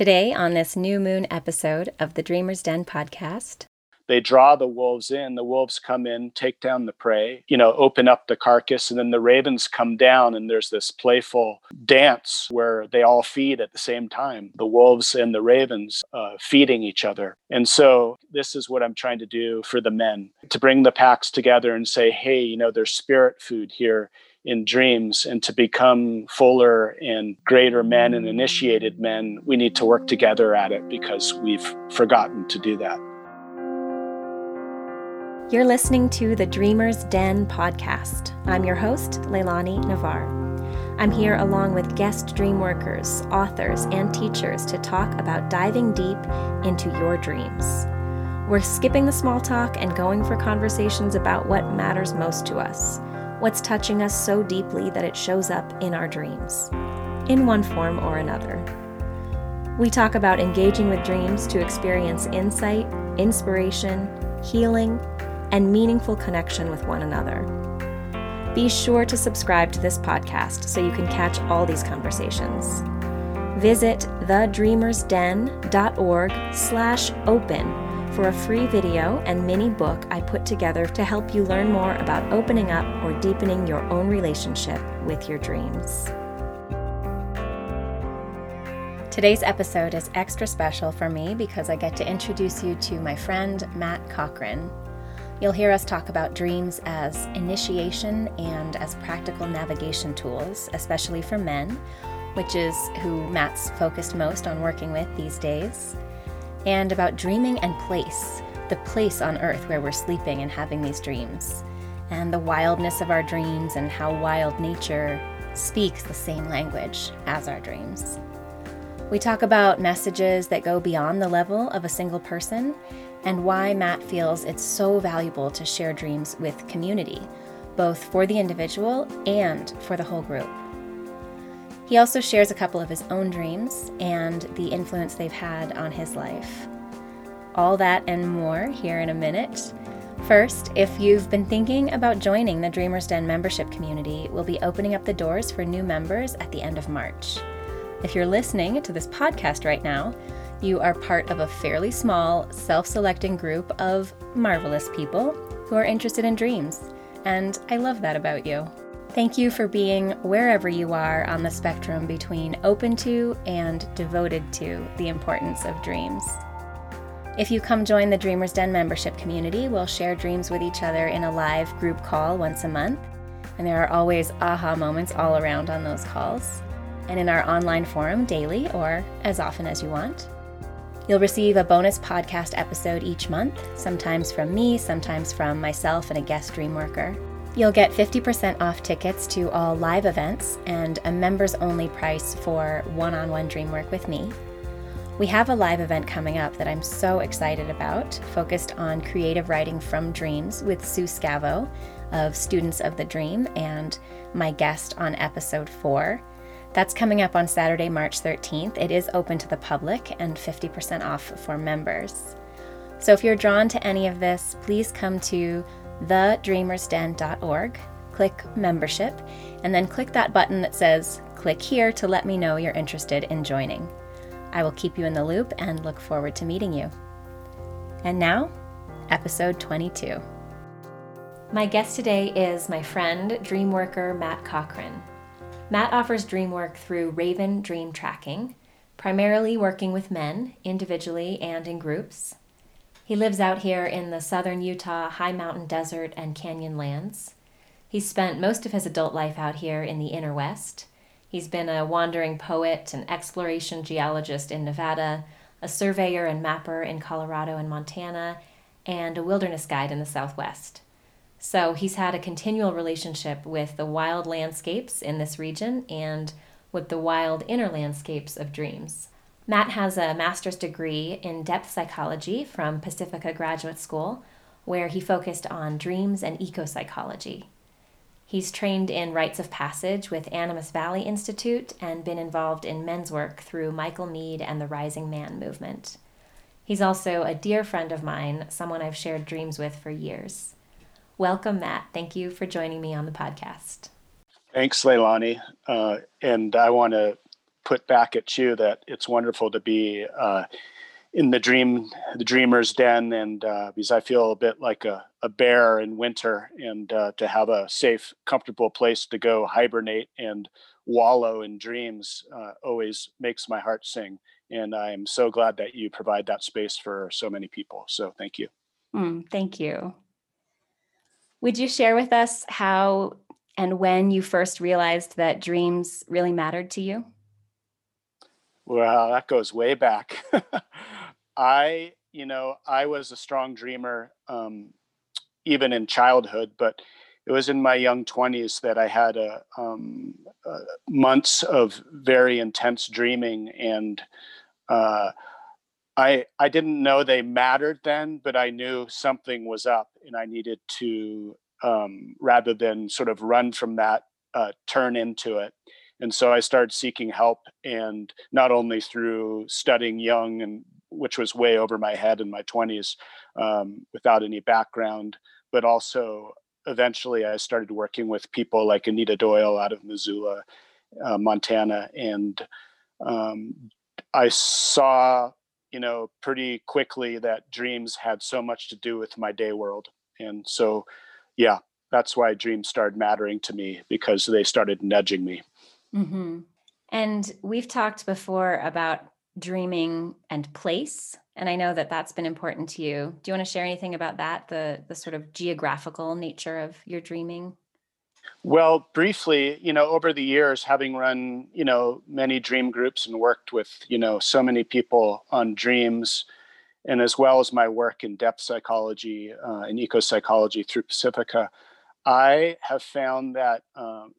Today, on this new moon episode of the Dreamer's Den podcast, they draw the wolves in. The wolves come in, take down the prey, you know, open up the carcass, and then the ravens come down, and there's this playful dance where they all feed at the same time the wolves and the ravens uh, feeding each other. And so, this is what I'm trying to do for the men to bring the packs together and say, hey, you know, there's spirit food here in dreams and to become fuller and greater men and initiated men, we need to work together at it because we've forgotten to do that. You're listening to the Dreamer's Den podcast. I'm your host, Leilani Navar. I'm here along with guest dream workers, authors, and teachers to talk about diving deep into your dreams. We're skipping the small talk and going for conversations about what matters most to us what's touching us so deeply that it shows up in our dreams, in one form or another. We talk about engaging with dreams to experience insight, inspiration, healing, and meaningful connection with one another. Be sure to subscribe to this podcast so you can catch all these conversations. Visit thedreamersden.org slash open for a free video and mini book I put together to help you learn more about opening up or deepening your own relationship with your dreams. Today's episode is extra special for me because I get to introduce you to my friend Matt Cochran. You'll hear us talk about dreams as initiation and as practical navigation tools, especially for men, which is who Matt's focused most on working with these days and about dreaming and place, the place on earth where we're sleeping and having these dreams, and the wildness of our dreams and how wild nature speaks the same language as our dreams. We talk about messages that go beyond the level of a single person and why Matt feels it's so valuable to share dreams with community, both for the individual and for the whole group. He also shares a couple of his own dreams and the influence they've had on his life. All that and more here in a minute. First, if you've been thinking about joining the Dreamers Den membership community, we'll be opening up the doors for new members at the end of March. If you're listening to this podcast right now, you are part of a fairly small, self selecting group of marvelous people who are interested in dreams. And I love that about you. Thank you for being wherever you are on the spectrum between open to and devoted to the importance of dreams. If you come join the Dreamers Den membership community, we'll share dreams with each other in a live group call once a month. And there are always aha moments all around on those calls. And in our online forum daily or as often as you want. You'll receive a bonus podcast episode each month, sometimes from me, sometimes from myself and a guest dream worker. You'll get 50% off tickets to all live events and a members only price for one on one dream work with me. We have a live event coming up that I'm so excited about, focused on creative writing from dreams with Sue Scavo of Students of the Dream and my guest on episode 4. That's coming up on Saturday, March 13th. It is open to the public and 50% off for members. So if you're drawn to any of this, please come to thedreamersden.org, click membership, and then click that button that says click here to let me know you're interested in joining. I will keep you in the loop and look forward to meeting you. And now, episode 22. My guest today is my friend, dream worker Matt Cochran. Matt offers dream work through Raven Dream Tracking, primarily working with men, individually and in groups. He lives out here in the southern Utah high mountain desert and canyon lands. He spent most of his adult life out here in the inner west. He's been a wandering poet, an exploration geologist in Nevada, a surveyor and mapper in Colorado and Montana, and a wilderness guide in the southwest. So he's had a continual relationship with the wild landscapes in this region and with the wild inner landscapes of dreams. Matt has a master's degree in depth psychology from Pacifica Graduate School, where he focused on dreams and eco psychology. He's trained in rites of passage with Animas Valley Institute and been involved in men's work through Michael Meade and the Rising Man movement. He's also a dear friend of mine, someone I've shared dreams with for years. Welcome, Matt. Thank you for joining me on the podcast. Thanks, Leilani. Uh, and I want to put back at you that it's wonderful to be uh, in the dream, the dreamer's den, and uh, because I feel a bit like a, a bear in winter, and uh, to have a safe, comfortable place to go hibernate and wallow in dreams uh, always makes my heart sing. And I'm so glad that you provide that space for so many people. So thank you. Mm, thank you. Would you share with us how and when you first realized that dreams really mattered to you? Well, that goes way back. I, you know, I was a strong dreamer um, even in childhood, but it was in my young 20s that I had a, um, uh, months of very intense dreaming and uh, I I didn't know they mattered then, but I knew something was up, and I needed to um, rather than sort of run from that, uh, turn into it. And so I started seeking help, and not only through studying Jung, and which was way over my head in my 20s um, without any background, but also eventually I started working with people like Anita Doyle out of Missoula, uh, Montana, and um, I saw, you know, pretty quickly that dreams had so much to do with my day world, and so yeah, that's why dreams started mattering to me because they started nudging me. Mm-hmm. And we've talked before about dreaming and place, and I know that that's been important to you. Do you want to share anything about that, the the sort of geographical nature of your dreaming? Well, briefly, you know, over the years, having run, you know, many dream groups and worked with, you know, so many people on dreams, and as well as my work in depth psychology uh, and eco psychology through Pacifica, I have found that um,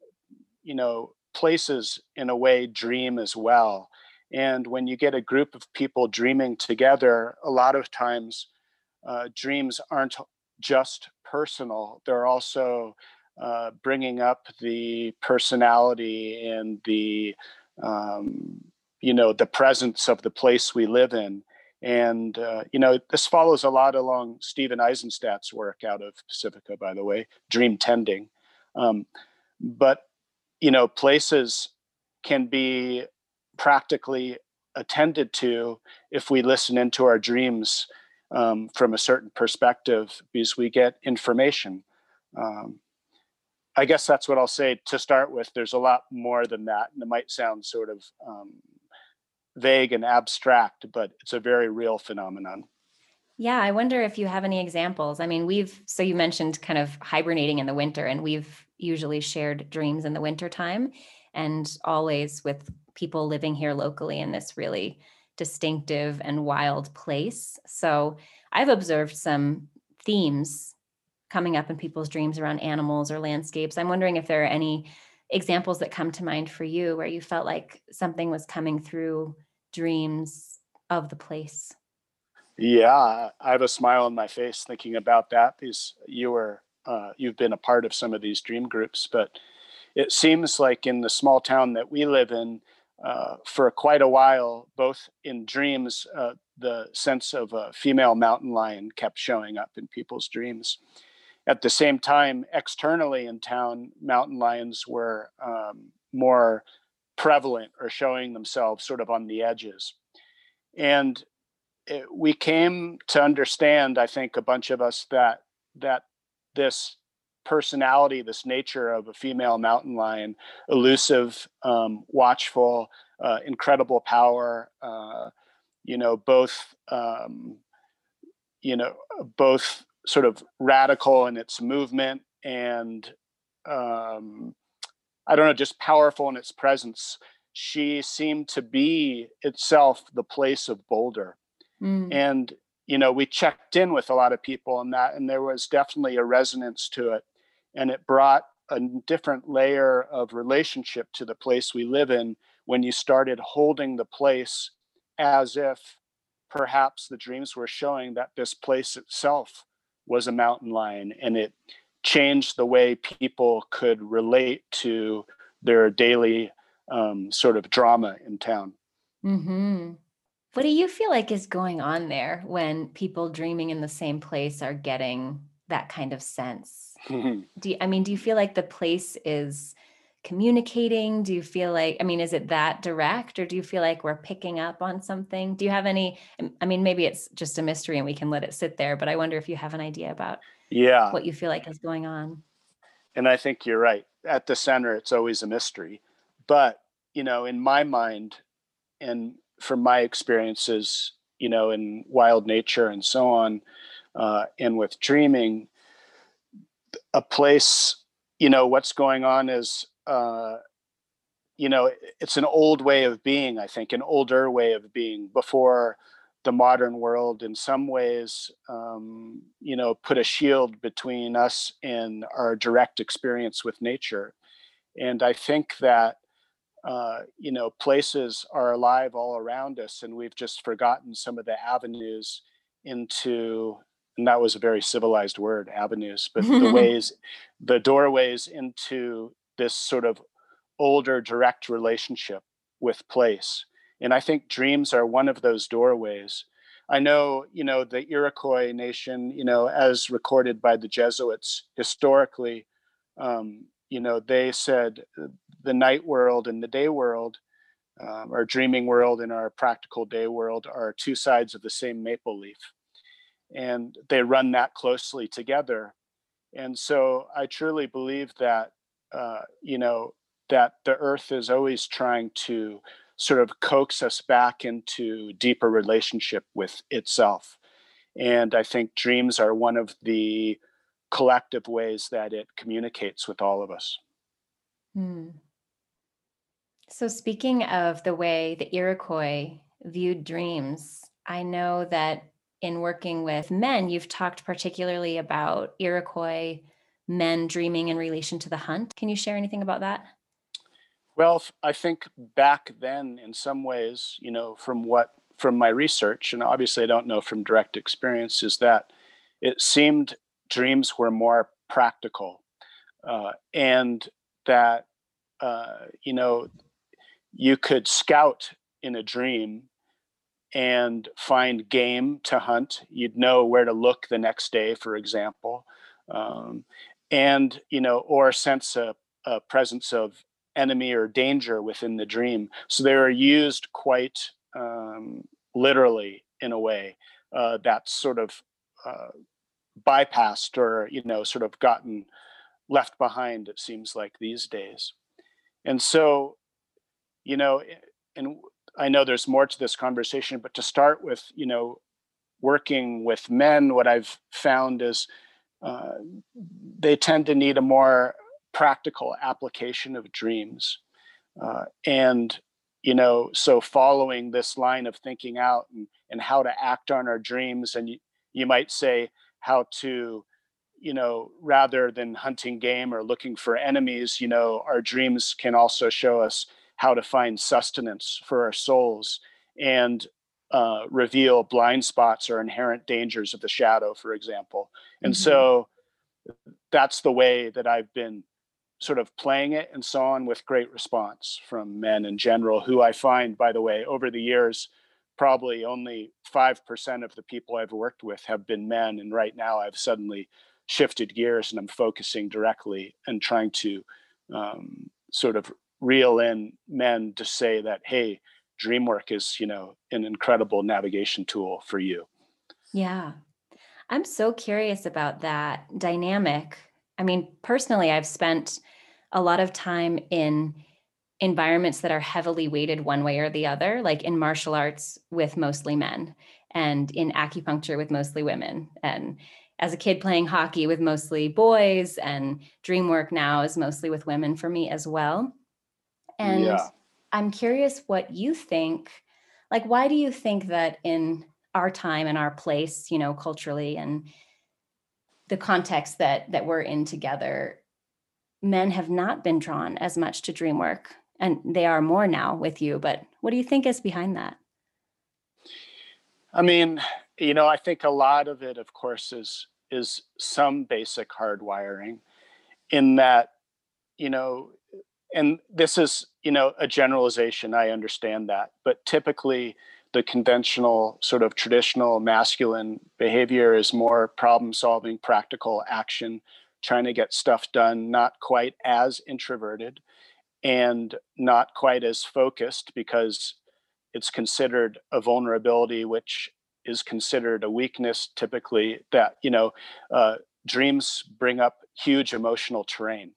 you know places in a way dream as well. And when you get a group of people dreaming together, a lot of times uh, dreams aren't just personal; they're also uh, bringing up the personality and the um, you know the presence of the place we live in and, uh, you know, this follows a lot along Stephen Aizenstat's work out of Pacifica, by the way, dream tending. Um, but, you know, places can be practically attended to if we listen into our dreams um, from a certain perspective because we get information. Um, I guess that's what I'll say to start with. There's a lot more than that, and it might sound sort of um, vague and abstract, but it's a very real phenomenon. Yeah, I wonder if you have any examples. I mean, we've so you mentioned kind of hibernating in the winter, and we've usually shared dreams in the winter time, and always with people living here locally in this really distinctive and wild place. So I've observed some themes coming up in people's dreams around animals or landscapes. I'm wondering if there are any examples that come to mind for you where you felt like something was coming through dreams of the place? Yeah, I have a smile on my face thinking about that because you were uh, you've been a part of some of these dream groups, but it seems like in the small town that we live in, uh, for quite a while, both in dreams, uh, the sense of a female mountain lion kept showing up in people's dreams. At the same time, externally in town, mountain lions were um, more prevalent or showing themselves sort of on the edges. And it, we came to understand, I think, a bunch of us that that this personality, this nature of a female mountain lion, elusive, um, watchful, uh, incredible power. Uh, you know, both um, you know both sort of radical in its movement and um, I don't know, just powerful in its presence. She seemed to be itself the place of Boulder. Mm. And, you know, we checked in with a lot of people on that, and there was definitely a resonance to it. And it brought a different layer of relationship to the place we live in when you started holding the place as if perhaps the dreams were showing that this place itself was a mountain lion and it changed the way people could relate to their daily um, sort of drama in town. Mm-hmm. What do you feel like is going on there when people dreaming in the same place are getting that kind of sense? Do you, I mean, do you feel like the place is communicating? Do you feel like, I mean, is it that direct or do you feel like we're picking up on something? Do you have any, um, I mean, maybe it's just a mystery and we can let it sit there, but I wonder if you have an idea about yeah what you feel like is going on. And I think you're right. At the center, it's always a mystery. But, you know, in my mind and from my experiences, you know, in wild nature and so on, uh, and with dreaming, a place, you know, what's going on is uh, you know, it's an old way of being, I think, an older way of being before the modern world in some ways, um, you know, put a shield between us and our direct experience with nature. And I think that, uh, you know, places are alive all around us, and we've just forgotten some of the avenues into, and that was a very civilized word, avenues, but the ways, the doorways into this sort of older direct relationship with place. And i think dreams are one of those doorways. I know you know the iroquois nation you know as recorded by the jesuits historically um, you know they said uh, the night world and the day world um, our dreaming world and our practical day world are two sides of the same maple leaf and they run that closely together and so i truly believe that uh, you know, that the earth is always trying to sort of coax us back into deeper relationship with itself. And I think dreams are one of the collective ways that it communicates with all of us. Hmm. So, speaking of the way the Iroquois viewed dreams, I know that in working with men, you've talked particularly about Iroquois men dreaming in relation to the hunt. Can you share anything about that? Well, I think back then, in some ways, you know, from what from my research, and obviously I don't know from direct experience, is that it seemed dreams were more practical, uh, and that uh, you know you could scout in a dream and find game to hunt. You'd know where to look the next day, for example. Um, and you know or sense a, a presence of enemy or danger within the dream so they are used quite um, literally in a way uh, that's sort of uh, bypassed or you know sort of gotten left behind it seems like these days and so you know and i know there's more to this conversation but to start with you know working with men what i've found is uh, they tend to need a more practical application of dreams. Uh, and, you know, so following this line of thinking out and, and how to act on our dreams, and you, you might say how to, you know, rather than hunting game or looking for enemies, you know, our dreams can also show us how to find sustenance for our souls and uh, reveal blind spots or inherent dangers of the shadow, for example. And mm-hmm. so that's the way that I've been sort of playing it and so on with great response from men in general, who I find, by the way, over the years, probably only 5% of the people I've worked with have been men. And right now I've suddenly shifted gears and I'm focusing directly and trying to um, sort of reel in men to say that, hey, DreamWork is, you know, an incredible navigation tool for you. Yeah. I'm so curious about that dynamic. I mean, personally, I've spent a lot of time in environments that are heavily weighted one way or the other, like in martial arts with mostly men, and in acupuncture with mostly women, and as a kid playing hockey with mostly boys, and dream work now is mostly with women for me as well. And yeah. I'm curious what you think. Like, why do you think that in our time and our place, you know, culturally and the context that that we're in together, men have not been drawn as much to dream work. And they are more now with you. But what do you think is behind that? I mean, you know, I think a lot of it, of course, is is some basic hardwiring in that, you know, and this is, you know, a generalization. I understand that. But typically the conventional sort of traditional masculine behavior is more problem solving practical action trying to get stuff done not quite as introverted and not quite as focused because it's considered a vulnerability, which is considered a weakness typically that, you know, uh, dreams bring up huge emotional terrain.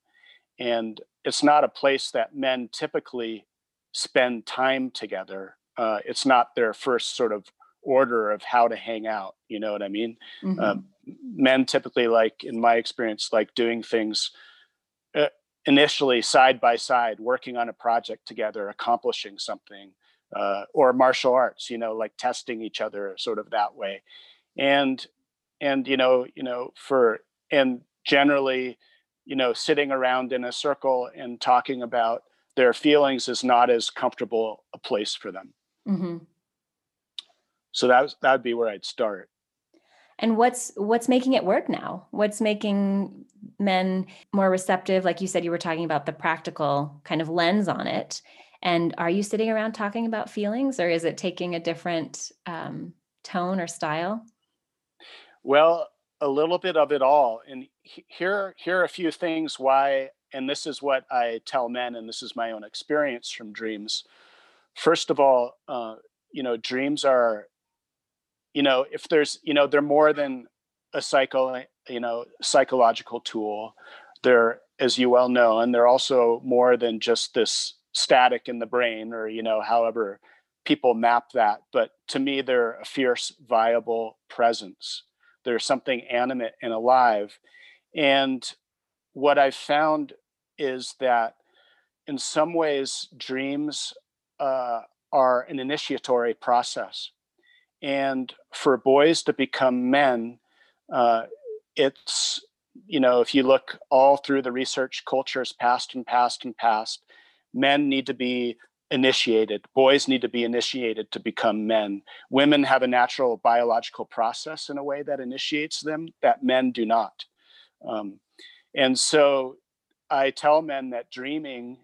And it's not a place that men typically spend time together. Uh, it's not their first sort of order of how to hang out. You know what I mean? Mm-hmm. Um, men typically like, in my experience, like doing things uh, initially side by side, working on a project together, accomplishing something, uh, or martial arts. You know, like testing each other, sort of that way. And and you know, you know, for and generally, you know, sitting around in a circle and talking about their feelings is not as comfortable a place for them. Mm-hmm. So that that would be where I'd start. And what's what's making it work now? What's making men more receptive? Like you said, you were talking about the practical kind of lens on it. And are you sitting around talking about feelings, or is it taking a different um, tone or style? Well, a little bit of it all. And here, here are a few things why, and this is what I tell men, and this is my own experience from dreams. First of all, uh, you know, dreams are you know if there's you know they're more than a psycho you know psychological tool. They're as you well know and they're also more than just this static in the brain or you know however people map that but to me they're a fierce viable presence. They're something animate and alive. And what i've found is that in some ways dreams uh, are an initiatory process. And for boys to become men, uh, it's, you know, if you look all through the research cultures, past and past and past, men need to be initiated. Boys need to be initiated to become men. Women have a natural biological process in a way that initiates them that men do not. Um, and so I tell men that dreaming,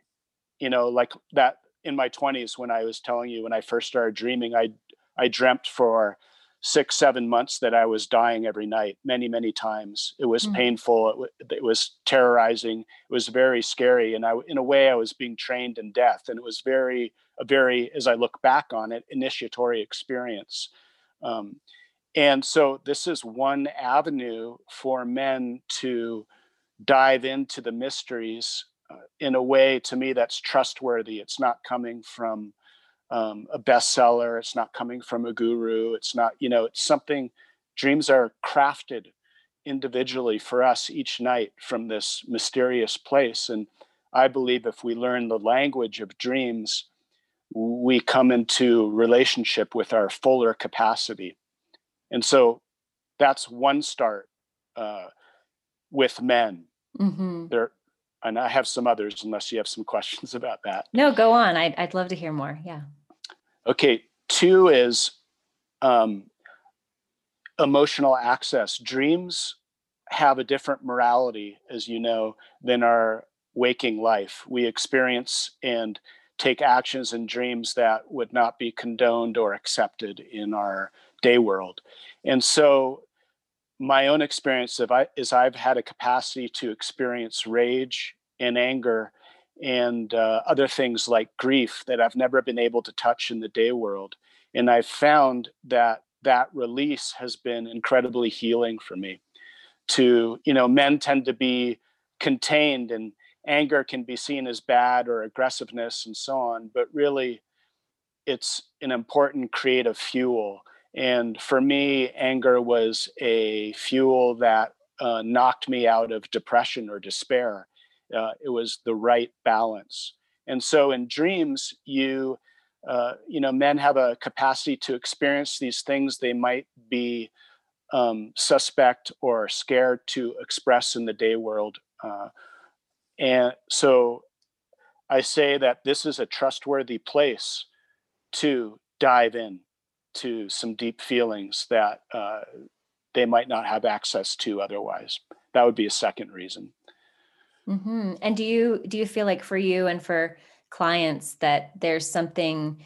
you know, like that in my 20s when I was telling you when I first started dreaming, I I dreamt for six, seven months that I was dying every night, many, many times. It was mm-hmm. painful. It, it, was terrorizing. It was very scary. And I, in a way, I was being trained in death. And it was very, a very, as I look back on it, initiatory experience. Um, and so this is one avenue for men to dive into the mysteries uh, in a way to me that's trustworthy. It's not coming from um, a bestseller. It's not coming from a guru. It's not, you know, it's something, dreams are crafted individually for us each night from this mysterious place. And I believe if we learn the language of dreams, we come into relationship with our fuller capacity. And so that's one start uh, with men. Mm-hmm. There, and I have some others, unless you have some questions about that. No, go on. I'd, I'd love to hear more. Yeah. Okay, two is um, emotional access. Dreams have a different morality, as you know, than our waking life. We experience and take actions in dreams that would not be condoned or accepted in our day world. And so, my own experience of I, is I've had a capacity to experience rage and anger and uh, other things like grief that I've never been able to touch in the day world. And I've found that that release has been incredibly healing for me. To, you know, men tend to be contained and anger can be seen as bad or aggressiveness and so on, but really it's an important creative fuel. And for me, anger was a fuel that uh, knocked me out of depression or despair uh, it was the right balance. And so in dreams, you uh, you know, men have a capacity to experience these things they might be um, suspect or scared to express in the day world. Uh, and so I say that this is a trustworthy place to dive in to some deep feelings that uh, they might not have access to otherwise. That would be a second reason. Mm-hmm. And do you do you feel like for you and for clients that there's something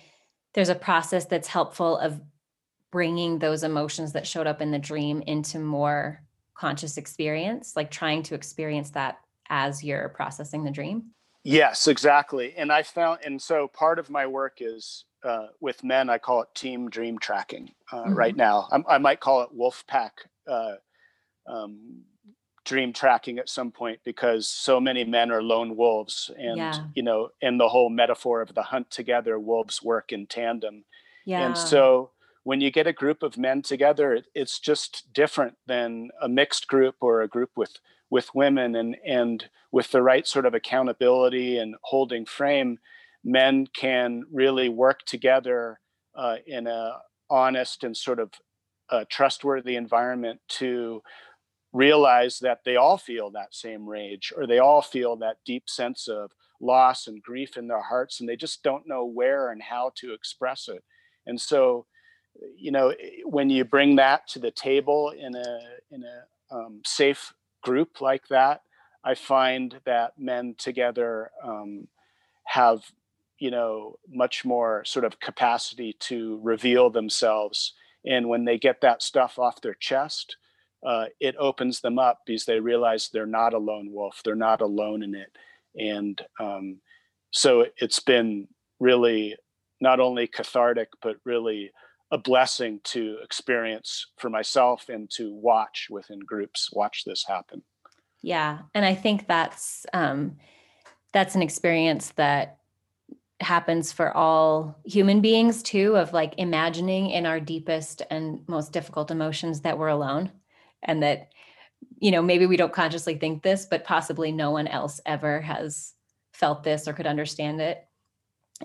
there's a process that's helpful of bringing those emotions that showed up in the dream into more conscious experience, like trying to experience that as you're processing the dream? Yes, exactly. And I found, and so part of my work is uh, with men, I call it team dream tracking uh, mm-hmm. right now. I'm, i might call it wolf pack uh, um, dream tracking at some point because so many men are lone wolves and yeah. you know and the whole metaphor of the hunt together wolves work in tandem yeah. and so when you get a group of men together it, it's just different than a mixed group or a group with with women and and with the right sort of accountability and holding frame men can really work together uh, in a honest and sort of uh, trustworthy environment to realize that they all feel that same rage or they all feel that deep sense of loss and grief in their hearts and they just don't know where and how to express it. And so you know when you bring that to the table in a in a um, safe group like that i find that men together um, have you know much more sort of capacity to reveal themselves. And when they get that stuff off their chest uh, it opens them up because they realize they're not a lone wolf. They're not alone in it. And um, so it's been really not only cathartic but really a blessing to experience for myself and to watch within groups watch this happen. Yeah. And i think that's um, that's an experience that happens for all human beings too of like imagining in our deepest and most difficult emotions that we're alone and that you know maybe we don't consciously think this but possibly no one else ever has felt this or could understand it.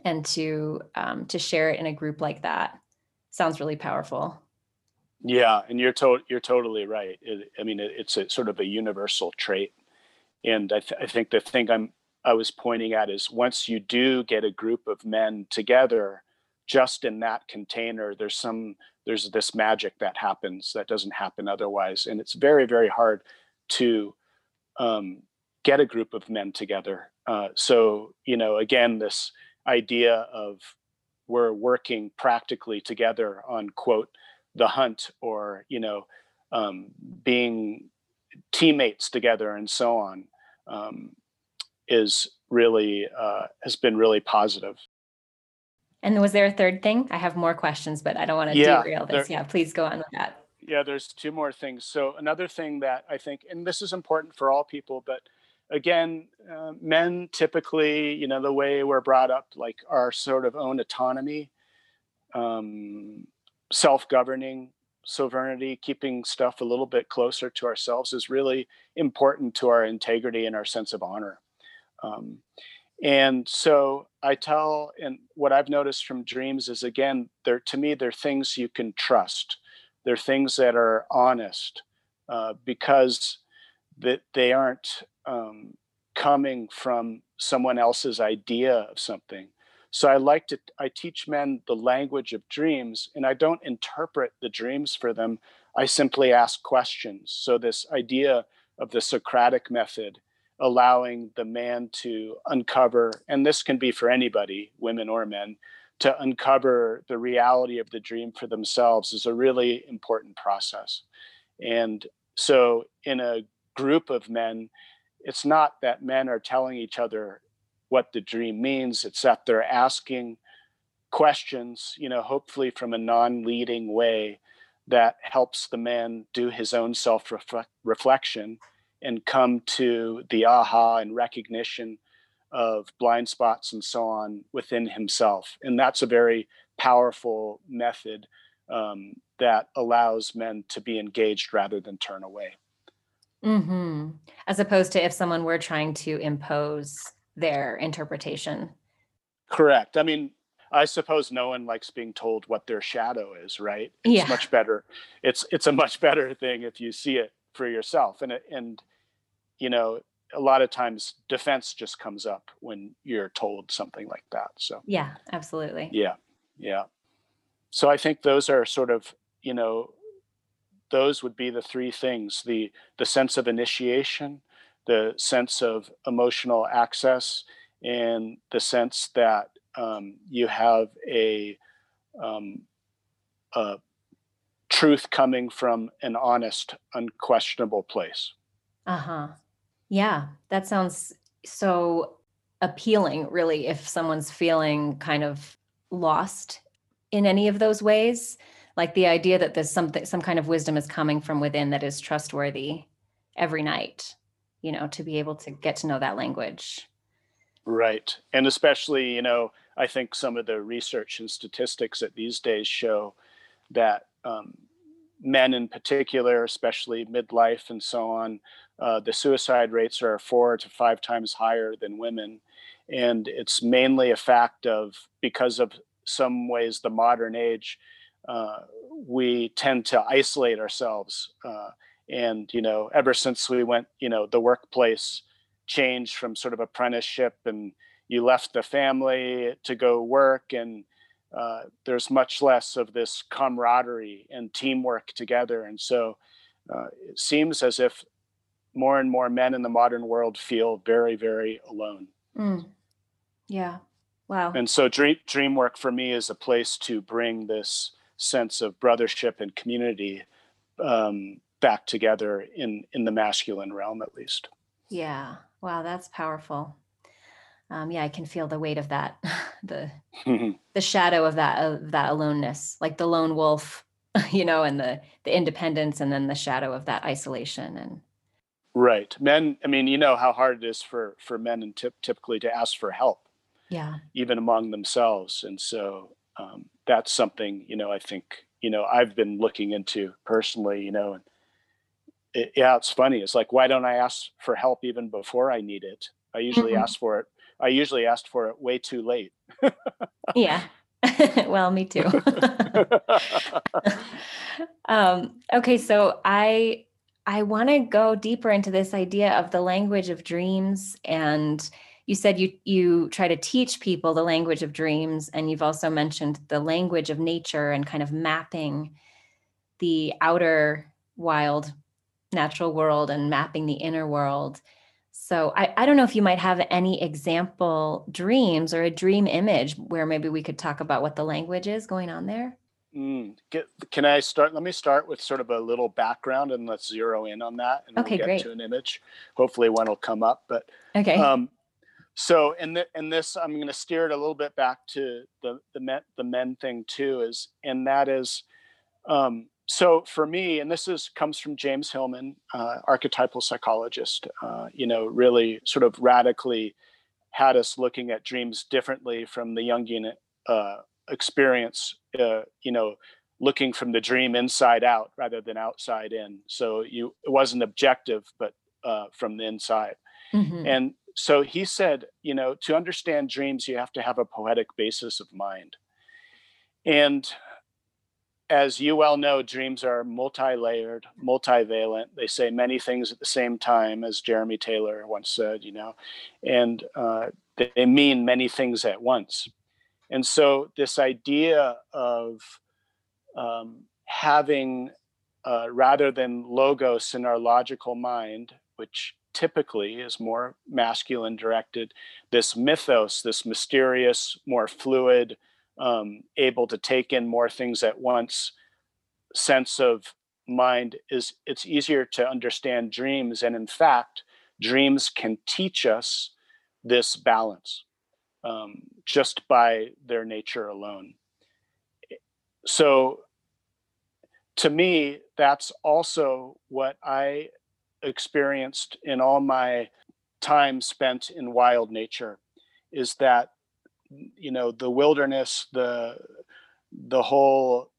And to um, to share it in a group like that sounds really powerful. Yeah and you're to- you're totally right. It, i mean it, it's a sort of a universal trait. And I, th- I think the thing i'm i was pointing at is once you do get a group of men together just in that container there's some there's this magic that happens that doesn't happen otherwise. And it's very very hard to um, get a group of men together. Uh, so you know again this idea of we're working practically together on quote the hunt or you know um, being teammates together and so on um, is really uh, has been really positive and was there a third thing? I have more questions, but I don't want to yeah, derail this. There, yeah, please go on with that. Yeah, there's two more things. So another thing that I think, and this is important for all people, but again, uh, men typically, you know, the way we're brought up, like our sort of own autonomy, um, self-governing, sovereignty, keeping stuff a little bit closer to ourselves is really important to our integrity and our sense of honor. Um, and so I tell, and what I've noticed from dreams is again, they're to me, they're things you can trust. They're things that are honest uh, because that they aren't um, coming from someone else's idea of something. So I like to, I teach men the language of dreams, and I don't interpret the dreams for them. I simply ask questions. So this idea of the Socratic method allowing the man to uncover, and this can be for anybody, women or men, to uncover the reality of the dream for themselves is a really important process. And so, in a group of men, it's not that men are telling each other what the dream means, it's that they're asking questions, you know, hopefully from a non leading way that helps the man do his own self reflection and come to the aha and recognition of blind spots and so on within himself. And that's a very powerful method um, that allows men to be engaged rather than turn away. Mm-hmm. As opposed to if someone were trying to impose their interpretation. Correct. I mean, I suppose no one likes being told what their shadow is, right? It's yeah. much better. It's it's a much better thing if you see it for yourself. And it, and you know, a lot of times defense just comes up when you're told something like that. So yeah, absolutely. Yeah, yeah. So I think those are sort of you know, those would be the three things: the the sense of initiation, the sense of emotional access, and the sense that um, you have a, um, a truth coming from an honest, unquestionable place. Uh huh. Yeah, that sounds so appealing, really, if someone's feeling kind of lost in any of those ways. Like the idea that there's something, some kind of wisdom is coming from within that is trustworthy every night, you know, to be able to get to know that language. Right. And especially, you know, I think some of the research and statistics that these days show that um, men in particular, especially midlife and so on, uh, the suicide rates are four to five times higher than women. And it's mainly a fact of because of some ways the modern age, uh, we tend to isolate ourselves. Uh, and, you know, ever since we went, you know, the workplace changed from sort of apprenticeship and you left the family to go work and uh, there's much less of this camaraderie and teamwork together. And so uh, it seems as if more and more men in the modern world feel very, very alone. Mm. Yeah. Wow. And so dream, dream work for me is a place to bring this sense of brothership and community um, back together in, in the masculine realm, at least. Yeah. Wow. That's powerful um, yeah, I can feel the weight of that, the the shadow of that of that aloneness, like the lone wolf, you know, and the the independence, and then the shadow of that isolation and. Right, men. I mean, you know how hard it is for for men and tip, typically to ask for help. Yeah. Even among themselves, and so um, that's something you know. I think you know I've been looking into personally. You know, and it, yeah, it's funny. It's like why don't I ask for help even before I need it? I usually mm-hmm. ask for it I usually asked for it way too late. yeah. well, me too. um, okay, so I I want to go deeper into this idea of the language of dreams and you said you you try to teach people the language of dreams and you've also mentioned the language of nature and kind of mapping the outer wild natural world and mapping the inner world so I, I don't know if you might have any example dreams or a dream image where maybe we could talk about what the language is going on there. Mm, get, can I start? Let me start with sort of a little background and let's zero in on that and okay, we'll get great. to an image. Hopefully one will come up. But okay. Um, so in the, in this, I'm going to steer it a little bit back to the the men, the men thing too. Is and that is, um, so for me, and this is comes from James Hillman, uh, archetypal psychologist. Uh, you know, really sort of radically had us looking at dreams differently from the Jungian uh, experience. Uh, you know, looking from the dream inside out rather than outside in. So you it wasn't objective, but uh, from the inside. Mm-hmm. And so he said, you know, to understand dreams, you have to have a poetic basis of mind. And as you well know, dreams are multi-layered, multivalent. They say many things at the same time, as Jeremy Taylor once said, you know, and uh, they mean many things at once. And so this idea of um, having, uh, rather than logos in our logical mind, which typically is more masculine directed, this mythos, this mysterious, more fluid, um, able to take in more things at once. Sense of mind is it's easier to understand dreams and in fact dreams can teach us this balance um, just by their nature alone. So to me that's also what i experienced in all my time spent in wild nature is that you know the wilderness the the whole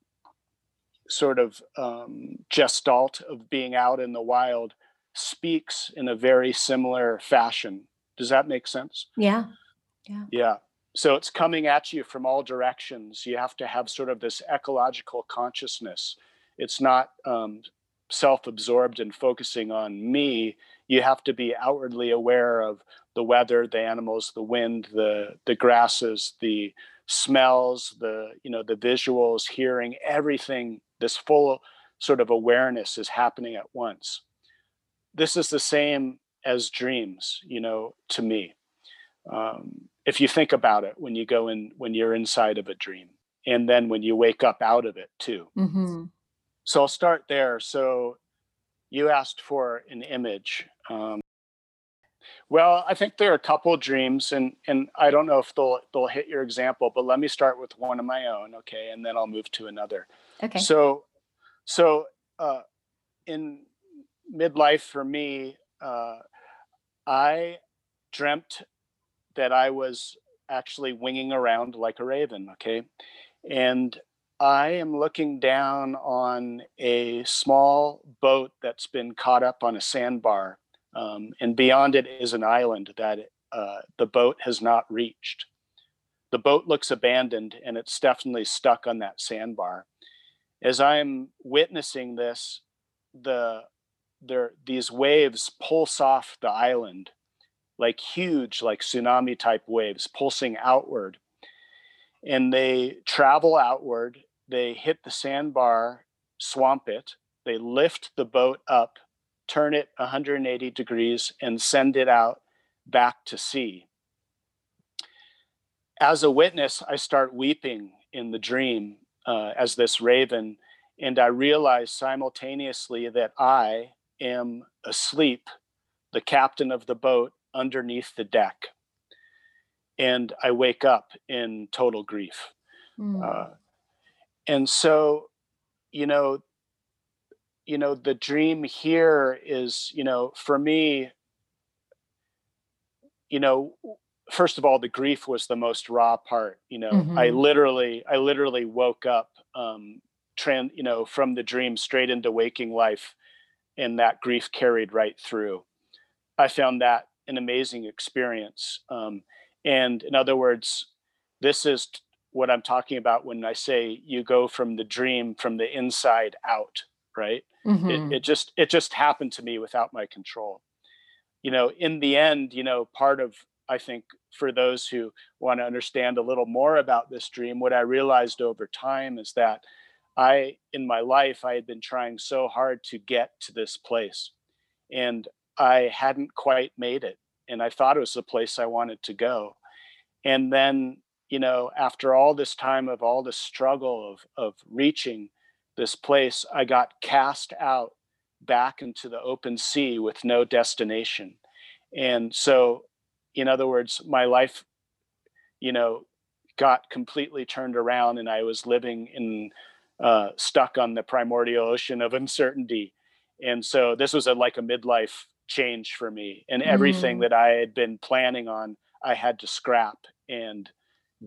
sort of um, gestalt of being out in the wild speaks in a very similar fashion. Does that make sense? Yeah. Yeah. Yeah. So it's coming at you from all directions. You have to have sort of this ecological consciousness. It's not um, self-absorbed and focusing on me you have to be outwardly aware of the weather the animals the wind the the grasses the smells the you know the visuals hearing everything. This full sort of awareness is happening at once. This is the same as dreams you know to me. Um, if you think about it when you go in when you're inside of a dream and then when you wake up out of it too. Mm-hmm. So i'll start there so you asked for an image um, Well, I think there are a couple of dreams, and and I don't know if they'll they'll hit your example, but let me start with one of my own, okay, and then I'll move to another. Okay. So, so uh, in midlife for me, uh, I dreamt that I was actually winging around like a raven, okay, and I am looking down on a small boat that's been caught up on a sandbar, um, and beyond it is an island that uh, the boat has not reached. The boat looks abandoned, and it's definitely stuck on that sandbar. As I'm witnessing this, the there these waves pulse off the island like huge like tsunami type waves pulsing outward and they travel outward they hit the sandbar, swamp it, they lift the boat up, turn it 180 degrees, and send it out back to sea. As a witness, I start weeping in the dream uh, as this raven, and I realize simultaneously that I am asleep, the captain of the boat, underneath the deck. And I wake up in total grief. Mm. Uh, and so you know you know the dream here is you know for me you know first of all the grief was the most raw part you know mm-hmm. i literally i literally woke up um trans you know from the dream straight into waking life and that grief carried right through i found that an amazing experience um and in other words this is what I'm talking about when I say you go from the dream from the inside out, right? Mm-hmm. It, it just it just happened to me without my control. You know, in the end, you know, part of I think for those who want to understand a little more about this dream, what I realized over time is that I, in my life, I had been trying so hard to get to this place and I hadn't quite made it. And I thought it was the place I wanted to go. And then you know, after all this time of all the struggle of of reaching this place, I got cast out back into the open sea with no destination. And so, in other words, my life, you know, got completely turned around and I was living in uh, stuck on the primordial ocean of uncertainty. And so this was a, like a midlife change for me and everything mm. that I had been planning on, I had to scrap and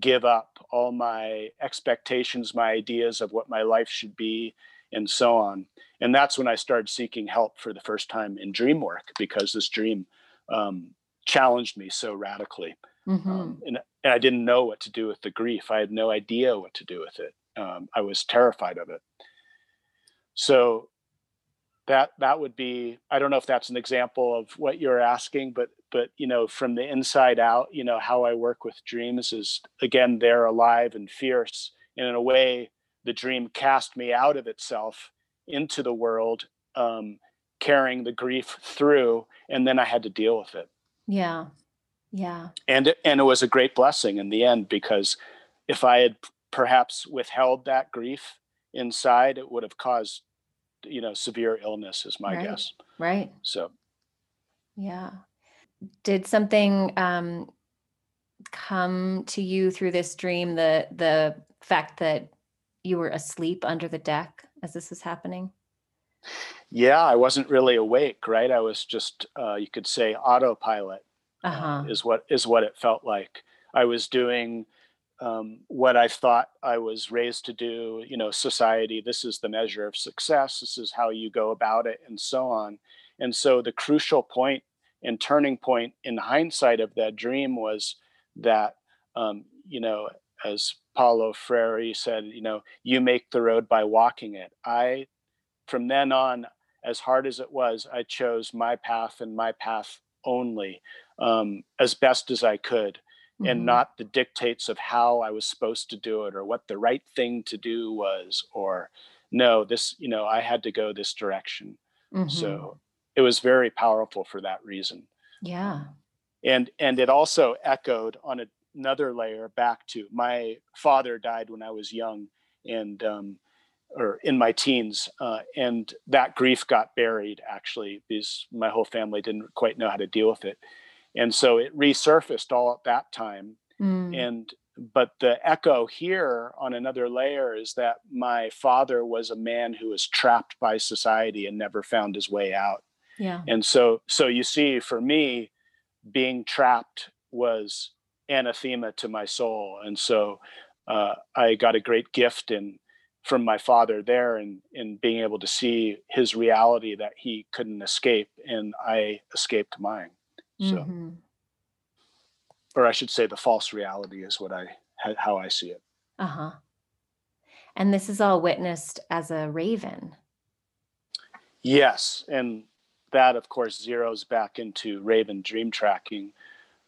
give up all my expectations, my ideas of what my life should be, and so on. And that's when I started seeking help for the first time in dream work because this dream um, challenged me so radically. Mm-hmm. Um, and, and I didn't know what to do with the grief. I had no idea what to do with it. Um, I was terrified of it. So that that would be i don't know if that's an example of what you're asking but but you know from the inside out you know how i work with dreams is again they're alive and fierce. And in a way the dream cast me out of itself into the world um, carrying the grief through and then i had to deal with it. Yeah. Yeah. And it, and it was a great blessing in the end because if i had perhaps withheld that grief inside it would have caused you know severe illness is my right. guess. right. So. Yeah. Did something um come to you through this dream the the fact that you were asleep under the deck as this is happening? Yeah i wasn't really awake right? I was just uh, you could say autopilot uh, uh-huh. uh, is what is what it felt like. I was doing um, what I thought I was raised to do, you know, society, this is the measure of success, this is how you go about it, and so on. And so the crucial point and turning point in hindsight of that dream was that, um, you know, as Paulo Freire said, you know, you make the road by walking it. I, from then on, as hard as it was, I chose my path and my path only um, as best as I could mm-hmm. and not the dictates of how I was supposed to do it or what the right thing to do was or no this you know I had to go this direction mm-hmm. so it was very powerful for that reason yeah and and it also echoed on a, another layer back to my father died when I was young and um, or in my teens uh, and that grief got buried actually because my whole family didn't quite know how to deal with it and so it resurfaced all at that time Mm. and but the echo here on another layer is that my father was a man who was trapped by society and never found his way out Yeah. and so so you see for me being trapped was anathema to my soul and so uh, i got a great gift in from my father there and in being able to see his reality that he couldn't escape and i escaped mine so Mhm. or i should say the false reality is what i how- i see it Uh-huh. And this is all witnessed as a raven. Yes, and that of course zeroes back into Raven dream tracking,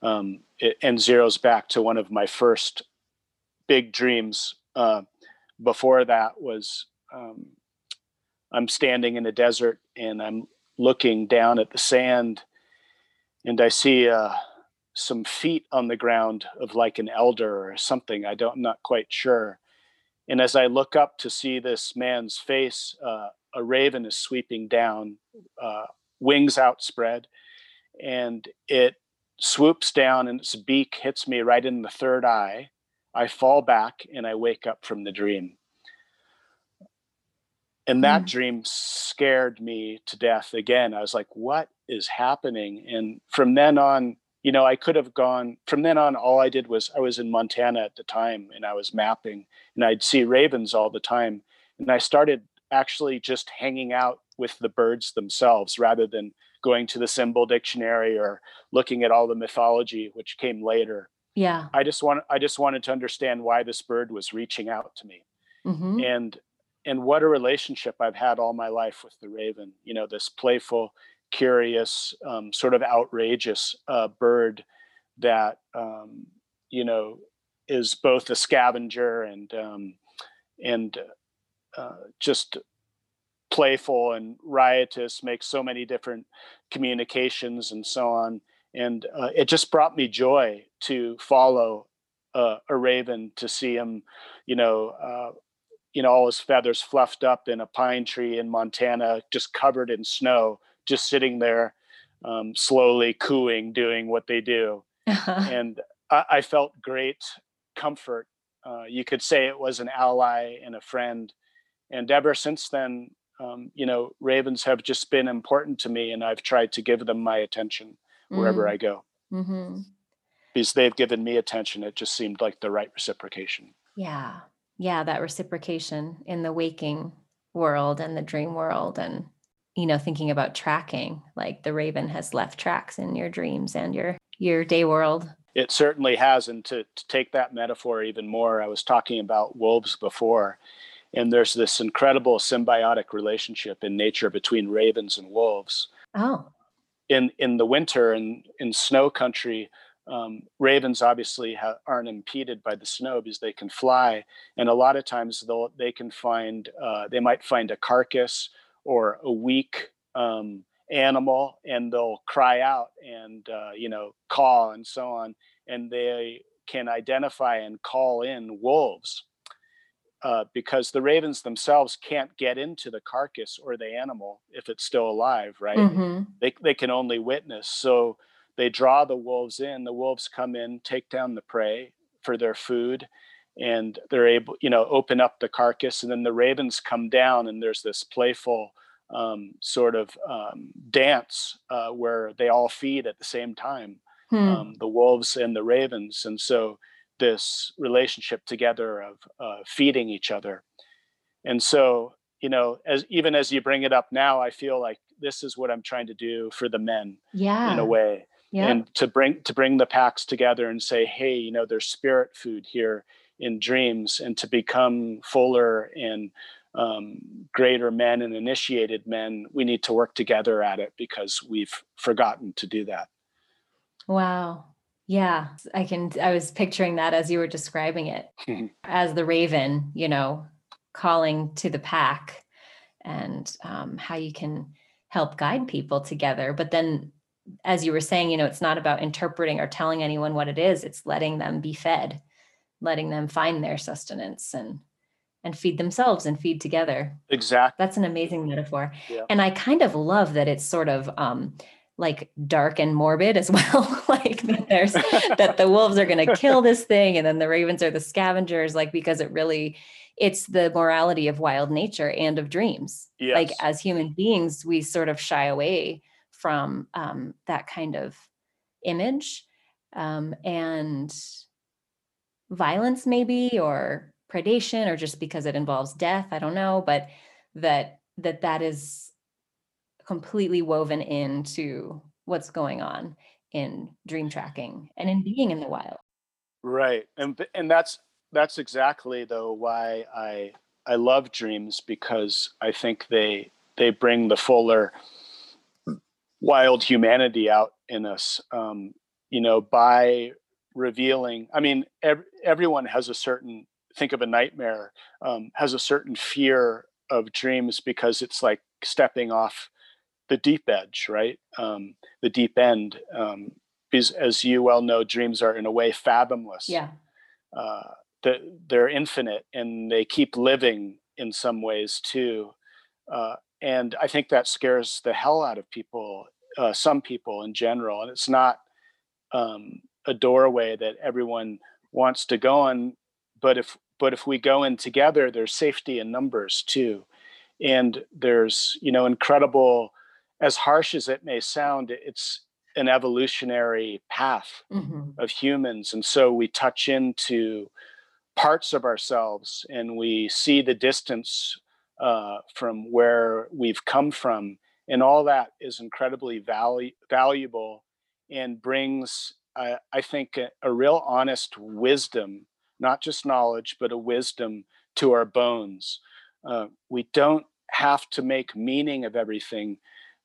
um, it, and zeroes back to one of my first big dreams. Uh, before that was um, I'm standing in a desert and I'm looking down at the sand, and I see uh, some feet on the ground of like an elder or something. I don't, I'm not quite sure. And as I look up to see this man's face, uh, a raven is sweeping down, uh, wings outspread, and it swoops down and its beak hits me right in the third eye. I fall back and I wake up from the dream. And that Mm. dream scared me to death again. I was like, what is happening? And from then on, you know, I could have gone from then on. All I did was I was in Montana at the time and I was mapping and I'd see ravens all the time. And I started actually just hanging out with the birds themselves rather than going to the symbol dictionary or looking at all the mythology, which came later. Yeah. I just want I just wanted to understand why this bird was reaching out to me hmm and and what a relationship I've had all my life with the raven. You know, this playful, curious, um, sort of outrageous uh, bird that um, you know is both a scavenger and um, and uh, just playful and riotous, makes so many different communications and so on. And uh, it just brought me joy to follow uh, a raven to see him, you know, uh, you know, all his feathers fluffed up in a pine tree in Montana, just covered in snow, just sitting there, um, slowly cooing, doing what they do. And I, I felt great comfort. Uh, you could say it was an ally and a friend. And ever since then, um, you know, ravens have just been important to me, and I've tried to give them my attention wherever I go hmm because they've given me attention. It just seemed like the right reciprocation. Yeah. Yeah. That reciprocation in the waking world and the dream world. And, you know, thinking about tracking, like the raven has left tracks in your dreams and your your day world. It certainly has. And to, to take that metaphor even more, I was talking about wolves before, and there's this incredible symbiotic relationship in nature between ravens and wolves. Oh. In in the winter and in snow country, um, ravens obviously ha- aren't impeded by the snow because they can fly, and a lot of times they'll they can find uh, they might find a carcass or a weak um, animal, and they'll cry out and uh, you know caw and so on, and they can identify and call in wolves uh, because the ravens themselves can't get into the carcass or the animal if it's still alive, right? hmm They, they can only witness. So they draw the wolves in. The wolves come in, take down the prey for their food, and they're able, you know, open up the carcass. And then the ravens come down, and there's this playful um, sort of um, dance uh, where they all feed at the same time Hmm. um, the wolves and the ravens and so this relationship together of uh, feeding each other and so you know as even as you bring it up now i feel like this is what i'm trying to do for the men yeah. in a way Yeah. and to bring to bring the packs together and say hey you know there's spirit food here in dreams and to become fuller and um, greater men and initiated men we need to work together at it because we've forgotten to do that Wow. Yeah. I can, I was picturing that as you were describing it as the raven, you know, calling to the pack and um, how you can help guide people together. But then, as you were saying, you know, it's not about interpreting or telling anyone what it is, it's letting them be fed, letting them find their sustenance and and feed themselves and feed together exactly that's an amazing metaphor Yeah. and i kind of love that it's sort of um like dark and morbid as well. like that there's that the wolves are going to kill this thing and then the ravens are the scavengers like because it really it's the morality of wild nature and of dreams. Yes. Like as human beings we sort of shy away from um, that kind of image um, and violence maybe or predation or just because it involves death i don't know but that that that is completely woven into what's going on in dream tracking and in being in the wild. Right and and that's that's exactly though why i i love dreams because i think they they bring the fuller wild humanity out in us um, you know by revealing i mean ev- everyone has a certain think of a nightmare um, has a certain fear of dreams because it's like stepping off the deep edge right? Um, the deep end um, because as you well know dreams are in a way fathomless. Yeah. Uh, the, they're infinite and they keep living in some ways too. Uh, and i think that scares the hell out of people uh, some people in general and it's not um, a doorway that everyone wants to go on but if but if we go in together there's safety in numbers too. And there's you know incredible as harsh as it may sound it's an evolutionary path mm-hmm. of humans. And so we touch into parts of ourselves and we see the distance uh, from where we've come from. And all that is incredibly valu- valuable and brings i think a, a real honest wisdom not just knowledge but a wisdom to our bones. Uh, we don't have to make meaning of everything.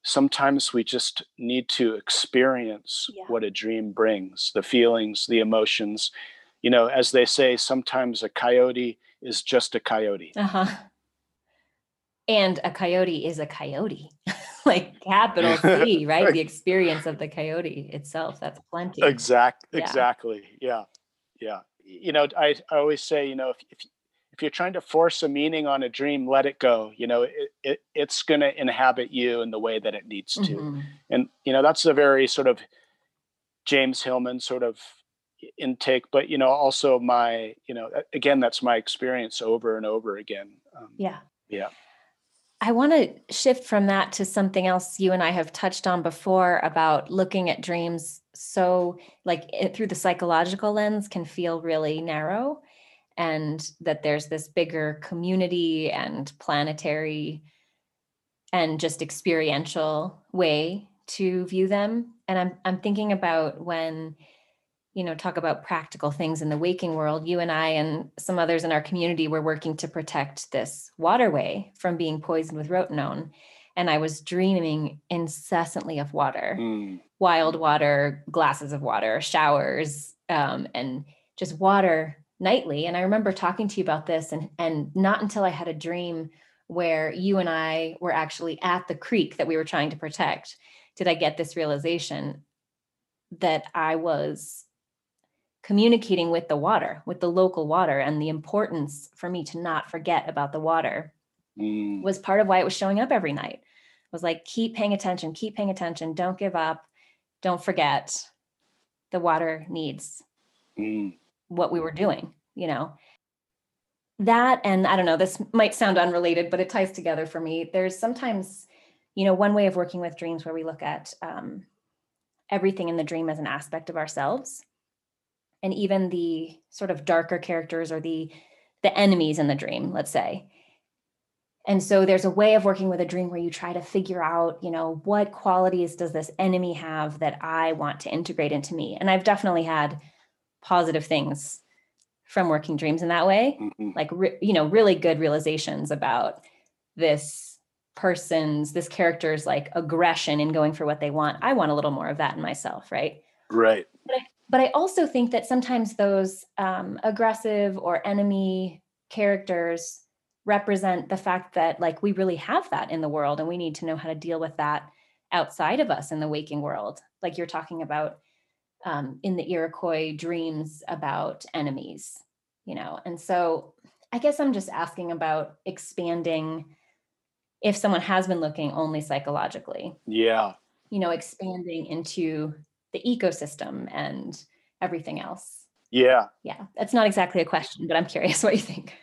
Sometimes we just need to experience Yeah. what a dream brings the feelings the emotions. You know as they say sometimes a coyote is just a coyote. Uh-huh and a coyote is a coyote like capital c right? The experience of the coyote itself that's plenty. Exact Yeah. exactly yeah yeah. You know I, I always say you know if, if if you're trying to force a meaning on a dream let it go you know it, it it's going to inhabit you in the way that it needs to. Mhm. and you know that's a very sort of james hillman sort of intake but you know also my you know again that's my experience over and over again um, yeah. yeah I want to shift from that to something else you and I have touched on before about looking at dreams so like it, through the psychological lens can feel really narrow and that there's this bigger community and planetary and just experiential way to view them. And I'm I'm thinking about when you know talk about practical things in the waking world you and i and some others in our community were working to protect this waterway from being poisoned with rotenone and i was dreaming incessantly of water. Mm, wild water glasses of water showers um, and just water nightly and i remember talking to you about this and and not until i had a dream where you and i were actually at the creek that we were trying to protect did i get this realization that i was communicating with the water with the local water and the importance for me to not forget about the water mm, was part of why it was showing up every night. Was like keep paying attention keep paying attention don't give up don't forget the water needs mm. what we were doing you know? That and i don't know this might sound unrelated but it ties together for me. There's sometimes you know one way of working with dreams where we look at um, everything in the dream as an aspect of ourselves and even the sort of darker characters or the the enemies in the dream let's say. And so there's a way of working with a dream where you try to figure out you know what qualities does this enemy have that i want to integrate into me? And i've definitely had positive things from working dreams in that way mhm. like re- you know really good realizations about this person's this character's like aggression in going for what they want. I want a little more of that in myself right? Right but i also think that sometimes those um, aggressive or enemy characters represent the fact that like we really have that in the world and we need to know how to deal with that outside of us in the waking world. Like you're talking about um, in the iroquois dreams about enemies you know? And so i guess i'm just asking about expanding if someone has been looking only psychologically. Yeah. You know, expanding into the ecosystem and everything else. Yeah. Yeah. That's not exactly a question, but I'm curious what you think.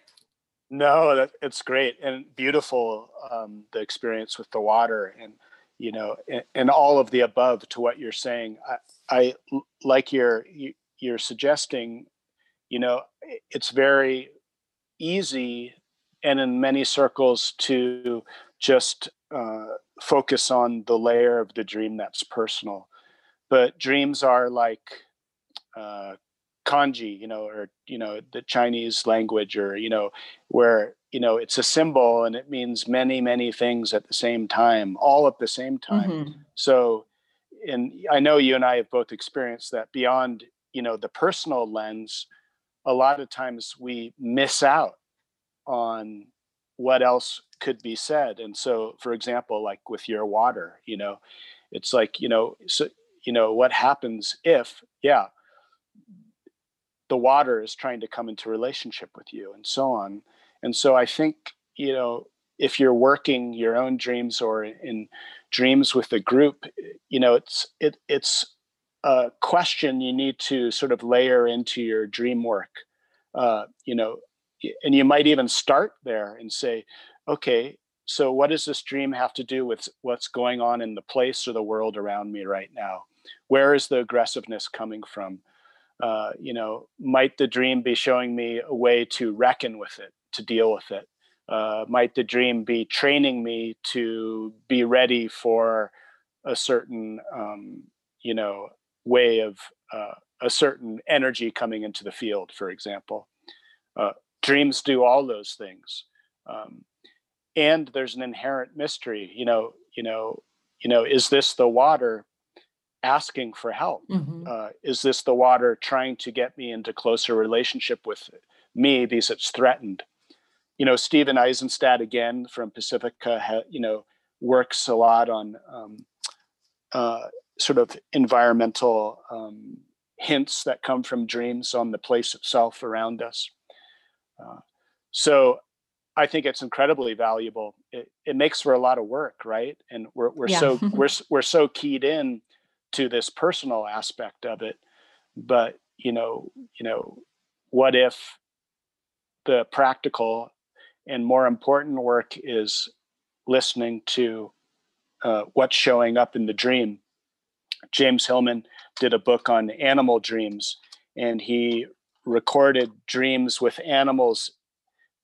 No, that it's great and beautiful. Um, the experience with the water and you know and, and, all of the above to what you're saying. I, I like your you're suggesting. You know, it's very easy and in many circles to just uh, focus on the layer of the dream that's personal. But dreams are like uh, kanji, you know, or you know, the Chinese language, or you know, where you know it's a symbol and it means many, many things at the same time, all at the same time. Mm-hmm. So, and I know you and I have both experienced that beyond, you know, the personal lens. A lot of times we miss out on what else could be said. And so, for example, like with your water, you know, it's like you know, so you know, what happens if, yeah, the water is trying to come into relationship with you and so on. And so i think you know if you're working your own dreams or in dreams with a group you know it's it, it's a question you need to sort of layer into your dream work. Uh, you know and you might even start there and say okay so what does this dream have to do with what's going on in the place or the world around me right now where is the aggressiveness coming from uh, you know, might the dream be showing me a way to reckon with it, to deal with it? Uh, might the dream be training me to be ready for a certain, um, you know, way of uh, a certain energy coming into the field, for example? Uh, dreams do all those things, um, and there's an inherent mystery. You know, you know, you know, is this the water? asking for help? Mm-hmm. Uh, is this the water trying to get me into closer relationship with me because it's threatened? You know, Stephen Aizenstat again from Pacifica, ha, you know, works a lot on um, uh, sort of environmental um, hints that come from dreams on the place itself around us. Uh, so I think it's incredibly valuable. It, it, makes for a lot of work, right? And we're we're yeah. so we're we're so keyed in to this personal aspect of it but you know you know what if the practical and more important work is listening to uh, what's showing up in the dream james hillman did a book on animal dreams and he recorded dreams with animals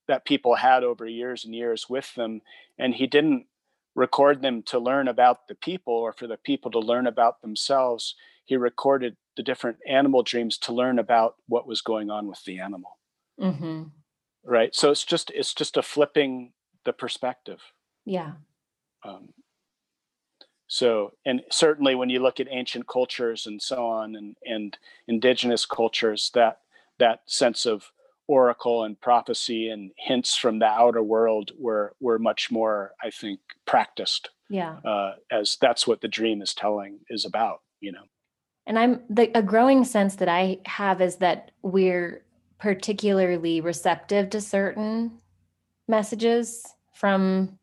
that people had over years and years with them and he didn't record them to learn about the people or for the people to learn about themselves. He recorded the different animal dreams to learn about what was going on with the animal. Mm-hmm. Right. So it's just it's just a flipping the perspective. Yeah. Um, so and certainly when you look at ancient cultures and so on and and indigenous cultures that that sense of oracle and prophecy and hints from the outer world were were much more i think practiced yeah. uh, as that's what the dream is telling is about you know? And i'm the a growing sense that i have is that we're particularly receptive to certain messages from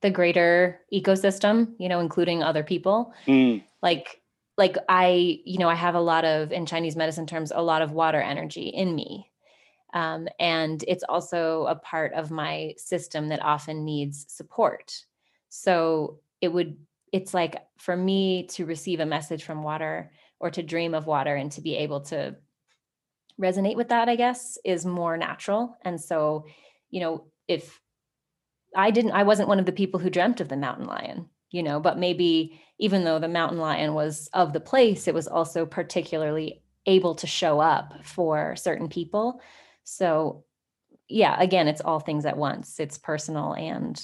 the greater ecosystem you know including other people. Mm. like like i you know i have a lot of in chinese medicine terms a lot of water energy in me um, and it's also a part of my system that often needs support. So it would, it's like for me to receive a message from water or to dream of water and to be able to resonate with that, I guess, is more natural. And so, you know, if I didn't, I wasn't one of the people who dreamt of the mountain lion, you know, but maybe even though the mountain lion was of the place, it was also particularly able to show up for certain people. So, yeah, again, it's all things at once. It's personal and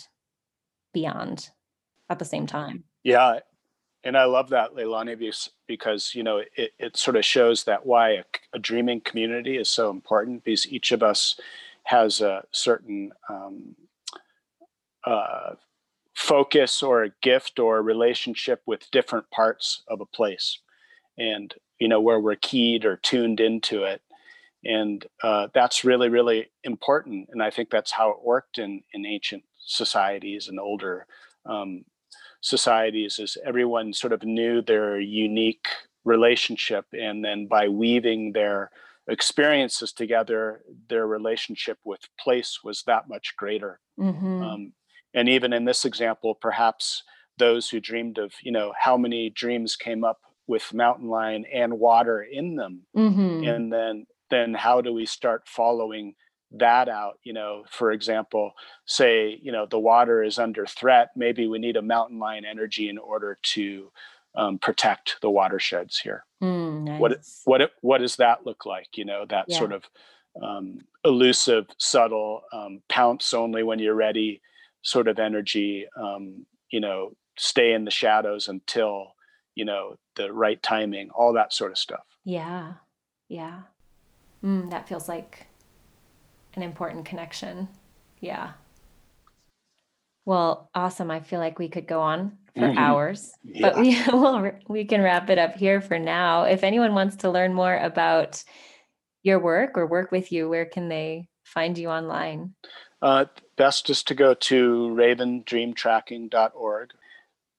beyond at the same time. Yeah. And I love that, Leilani, because, you know, it, it sort of shows that why a, a dreaming community is so important because each of us has a certain um, uh, focus or a gift or a relationship with different parts of a place and you know where we're keyed or tuned into it and uh, that's really really important and i think that's how it worked in in ancient societies and older um, societies is everyone sort of knew their unique relationship and then by weaving their experiences together their relationship with place was that much greater mm-hmm. um, and even in this example perhaps those who dreamed of you know how many dreams came up with mountain lion and water in them mm-hmm. and then then how do we start following that out? You know for example say you know the water is under threat maybe we need a mountain lion energy in order to um, protect the watersheds here. Mm, nice. what what what does that look like? You know that yeah. sort of um, elusive subtle um, pounce only when you're ready sort of energy um, you know stay in the shadows until you know the right timing all that sort of stuff. Yeah yeah mm, that feels like an important connection. Yeah. Well, awesome. I feel like we could go on for mm-hmm. hours, yeah. but we will we can wrap it up here for now. If anyone wants to learn more about your work or work with you, where can they find you online? Uh, best is to go to ravendreamtracking.org.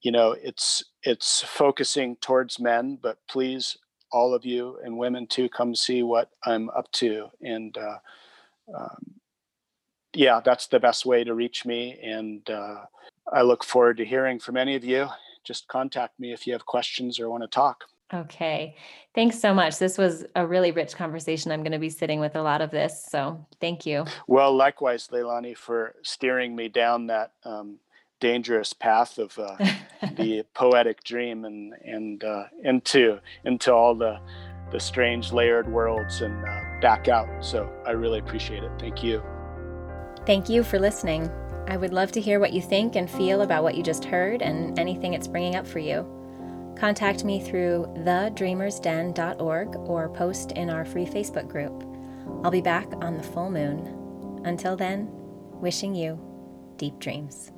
You know, it's it's focusing towards men, but please, all of you and women too, come see what I'm up to and. Uh, um, yeah, that's the best way to reach me. And uh, I look forward to hearing from any of you. Just contact me if you have questions or want to talk. Okay. Thanks so much. This was a really rich conversation. I'm going to be sitting with a lot of this. So thank you. Well, likewise, Leilani, for steering me down that um, dangerous path of uh, the poetic dream and, and uh, into, into all the the strange layered worlds and uh, back out. So I really appreciate it. Thank you. Thank you for listening. I would love to hear what you think and feel about what you just heard and anything it's bringing up for you. Contact me through thedreamersden.org or post in our free Facebook group. I'll be back on the full moon. Until then, wishing you deep dreams.